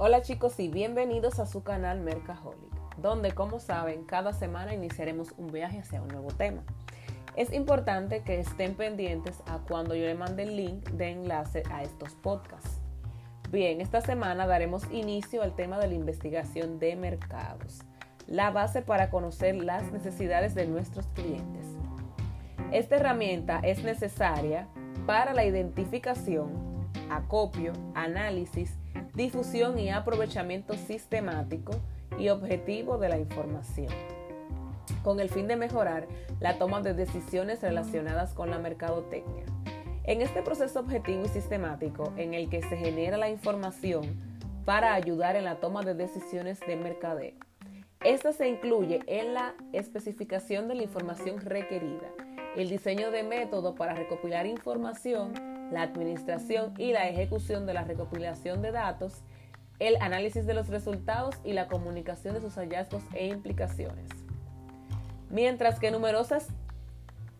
Hola chicos y bienvenidos a su canal Mercaholic, donde como saben cada semana iniciaremos un viaje hacia un nuevo tema. Es importante que estén pendientes a cuando yo le mande el link de enlace a estos podcasts. Bien, esta semana daremos inicio al tema de la investigación de mercados, la base para conocer las necesidades de nuestros clientes. Esta herramienta es necesaria para la identificación, acopio, análisis, difusión y aprovechamiento sistemático y objetivo de la información, con el fin de mejorar la toma de decisiones relacionadas con la mercadotecnia. En este proceso objetivo y sistemático en el que se genera la información para ayudar en la toma de decisiones de mercadeo. Esta se incluye en la especificación de la información requerida, el diseño de método para recopilar información, la administración y la ejecución de la recopilación de datos, el análisis de los resultados y la comunicación de sus hallazgos e implicaciones. Mientras que numerosas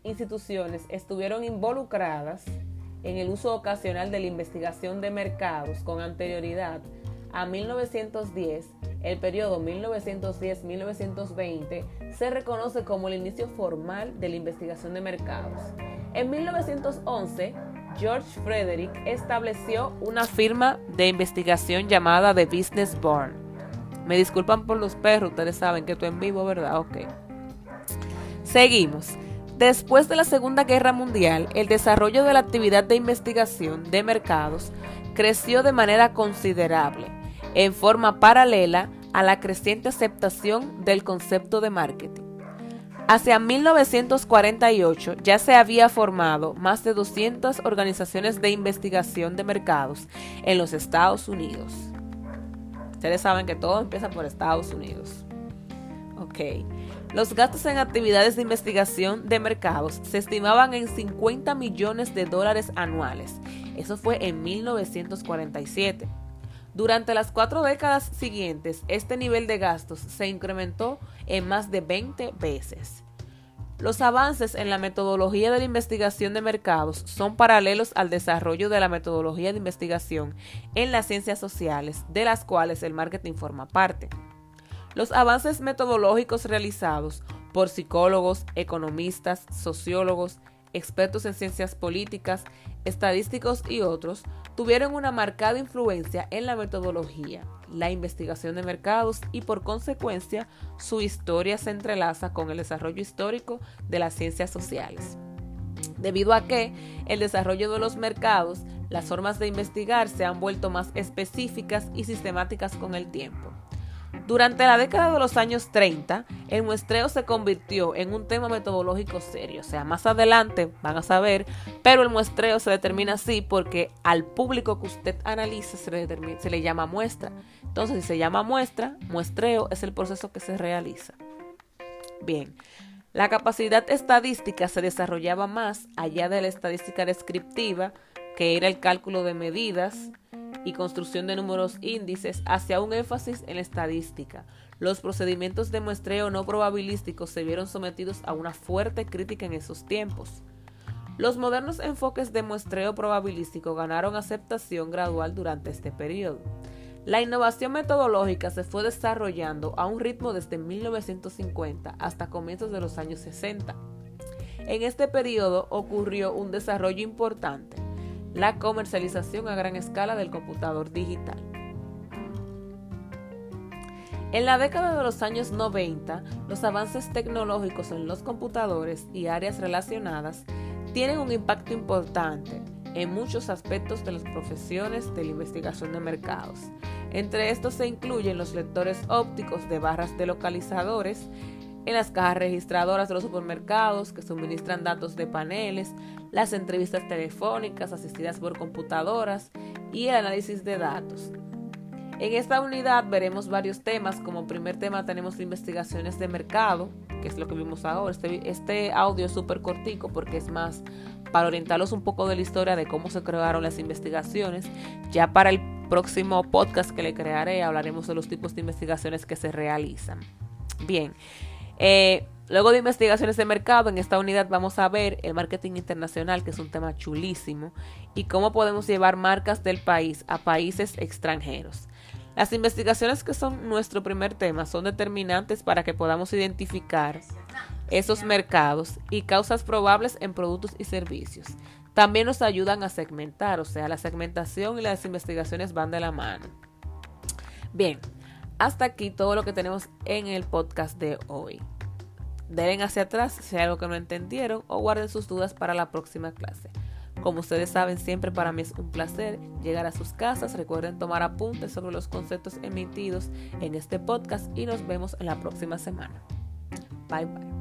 instituciones estuvieron involucradas en el uso ocasional de la investigación de mercados con anterioridad a 1910, el periodo 1910-1920 se reconoce como el inicio formal de la investigación de mercados. En 1911, George Frederick estableció una firma de investigación llamada The Business Born. Me disculpan por los perros, ustedes saben que estoy en vivo, ¿verdad? Ok. Seguimos. Después de la Segunda Guerra Mundial, el desarrollo de la actividad de investigación de mercados creció de manera considerable, en forma paralela a la creciente aceptación del concepto de marketing. Hacia 1948 ya se había formado más de 200 organizaciones de investigación de mercados en los Estados Unidos. Ustedes saben que todo empieza por Estados Unidos. Ok. Los gastos en actividades de investigación de mercados se estimaban en 50 millones de dólares anuales. Eso fue en 1947. Durante las cuatro décadas siguientes, este nivel de gastos se incrementó en más de 20 veces. Los avances en la metodología de la investigación de mercados son paralelos al desarrollo de la metodología de investigación en las ciencias sociales, de las cuales el marketing forma parte. Los avances metodológicos realizados por psicólogos, economistas, sociólogos, expertos en ciencias políticas, estadísticos y otros tuvieron una marcada influencia en la metodología, la investigación de mercados y por consecuencia su historia se entrelaza con el desarrollo histórico de las ciencias sociales. Debido a que el desarrollo de los mercados, las formas de investigar se han vuelto más específicas y sistemáticas con el tiempo. Durante la década de los años 30, el muestreo se convirtió en un tema metodológico serio. O sea, más adelante van a saber, pero el muestreo se determina así porque al público que usted analice se le, se le llama muestra. Entonces, si se llama muestra, muestreo es el proceso que se realiza. Bien, la capacidad estadística se desarrollaba más allá de la estadística descriptiva, que era el cálculo de medidas, y construcción de números índices hacia un énfasis en la estadística. Los procedimientos de muestreo no probabilísticos se vieron sometidos a una fuerte crítica en esos tiempos. Los modernos enfoques de muestreo probabilístico ganaron aceptación gradual durante este periodo. La innovación metodológica se fue desarrollando a un ritmo desde 1950 hasta comienzos de los años 60. En este periodo ocurrió un desarrollo importante la comercialización a gran escala del computador digital. En la década de los años 90, los avances tecnológicos en los computadores y áreas relacionadas tienen un impacto importante en muchos aspectos de las profesiones de la investigación de mercados. Entre estos se incluyen los lectores ópticos de barras de localizadores, en las cajas registradoras de los supermercados que suministran datos de paneles, las entrevistas telefónicas asistidas por computadoras y el análisis de datos. En esta unidad veremos varios temas. Como primer tema tenemos investigaciones de mercado, que es lo que vimos ahora. Este, este audio es súper cortico porque es más para orientarlos un poco de la historia de cómo se crearon las investigaciones. Ya para el próximo podcast que le crearé hablaremos de los tipos de investigaciones que se realizan. Bien, eh, luego de investigaciones de mercado, en esta unidad vamos a ver el marketing internacional, que es un tema chulísimo, y cómo podemos llevar marcas del país a países extranjeros. Las investigaciones que son nuestro primer tema son determinantes para que podamos identificar esos mercados y causas probables en productos y servicios. También nos ayudan a segmentar, o sea, la segmentación y las investigaciones van de la mano. Bien, hasta aquí todo lo que tenemos en el podcast de hoy. Deben hacia atrás si hay algo que no entendieron o guarden sus dudas para la próxima clase. Como ustedes saben, siempre para mí es un placer llegar a sus casas. Recuerden tomar apuntes sobre los conceptos emitidos en este podcast y nos vemos en la próxima semana. Bye bye.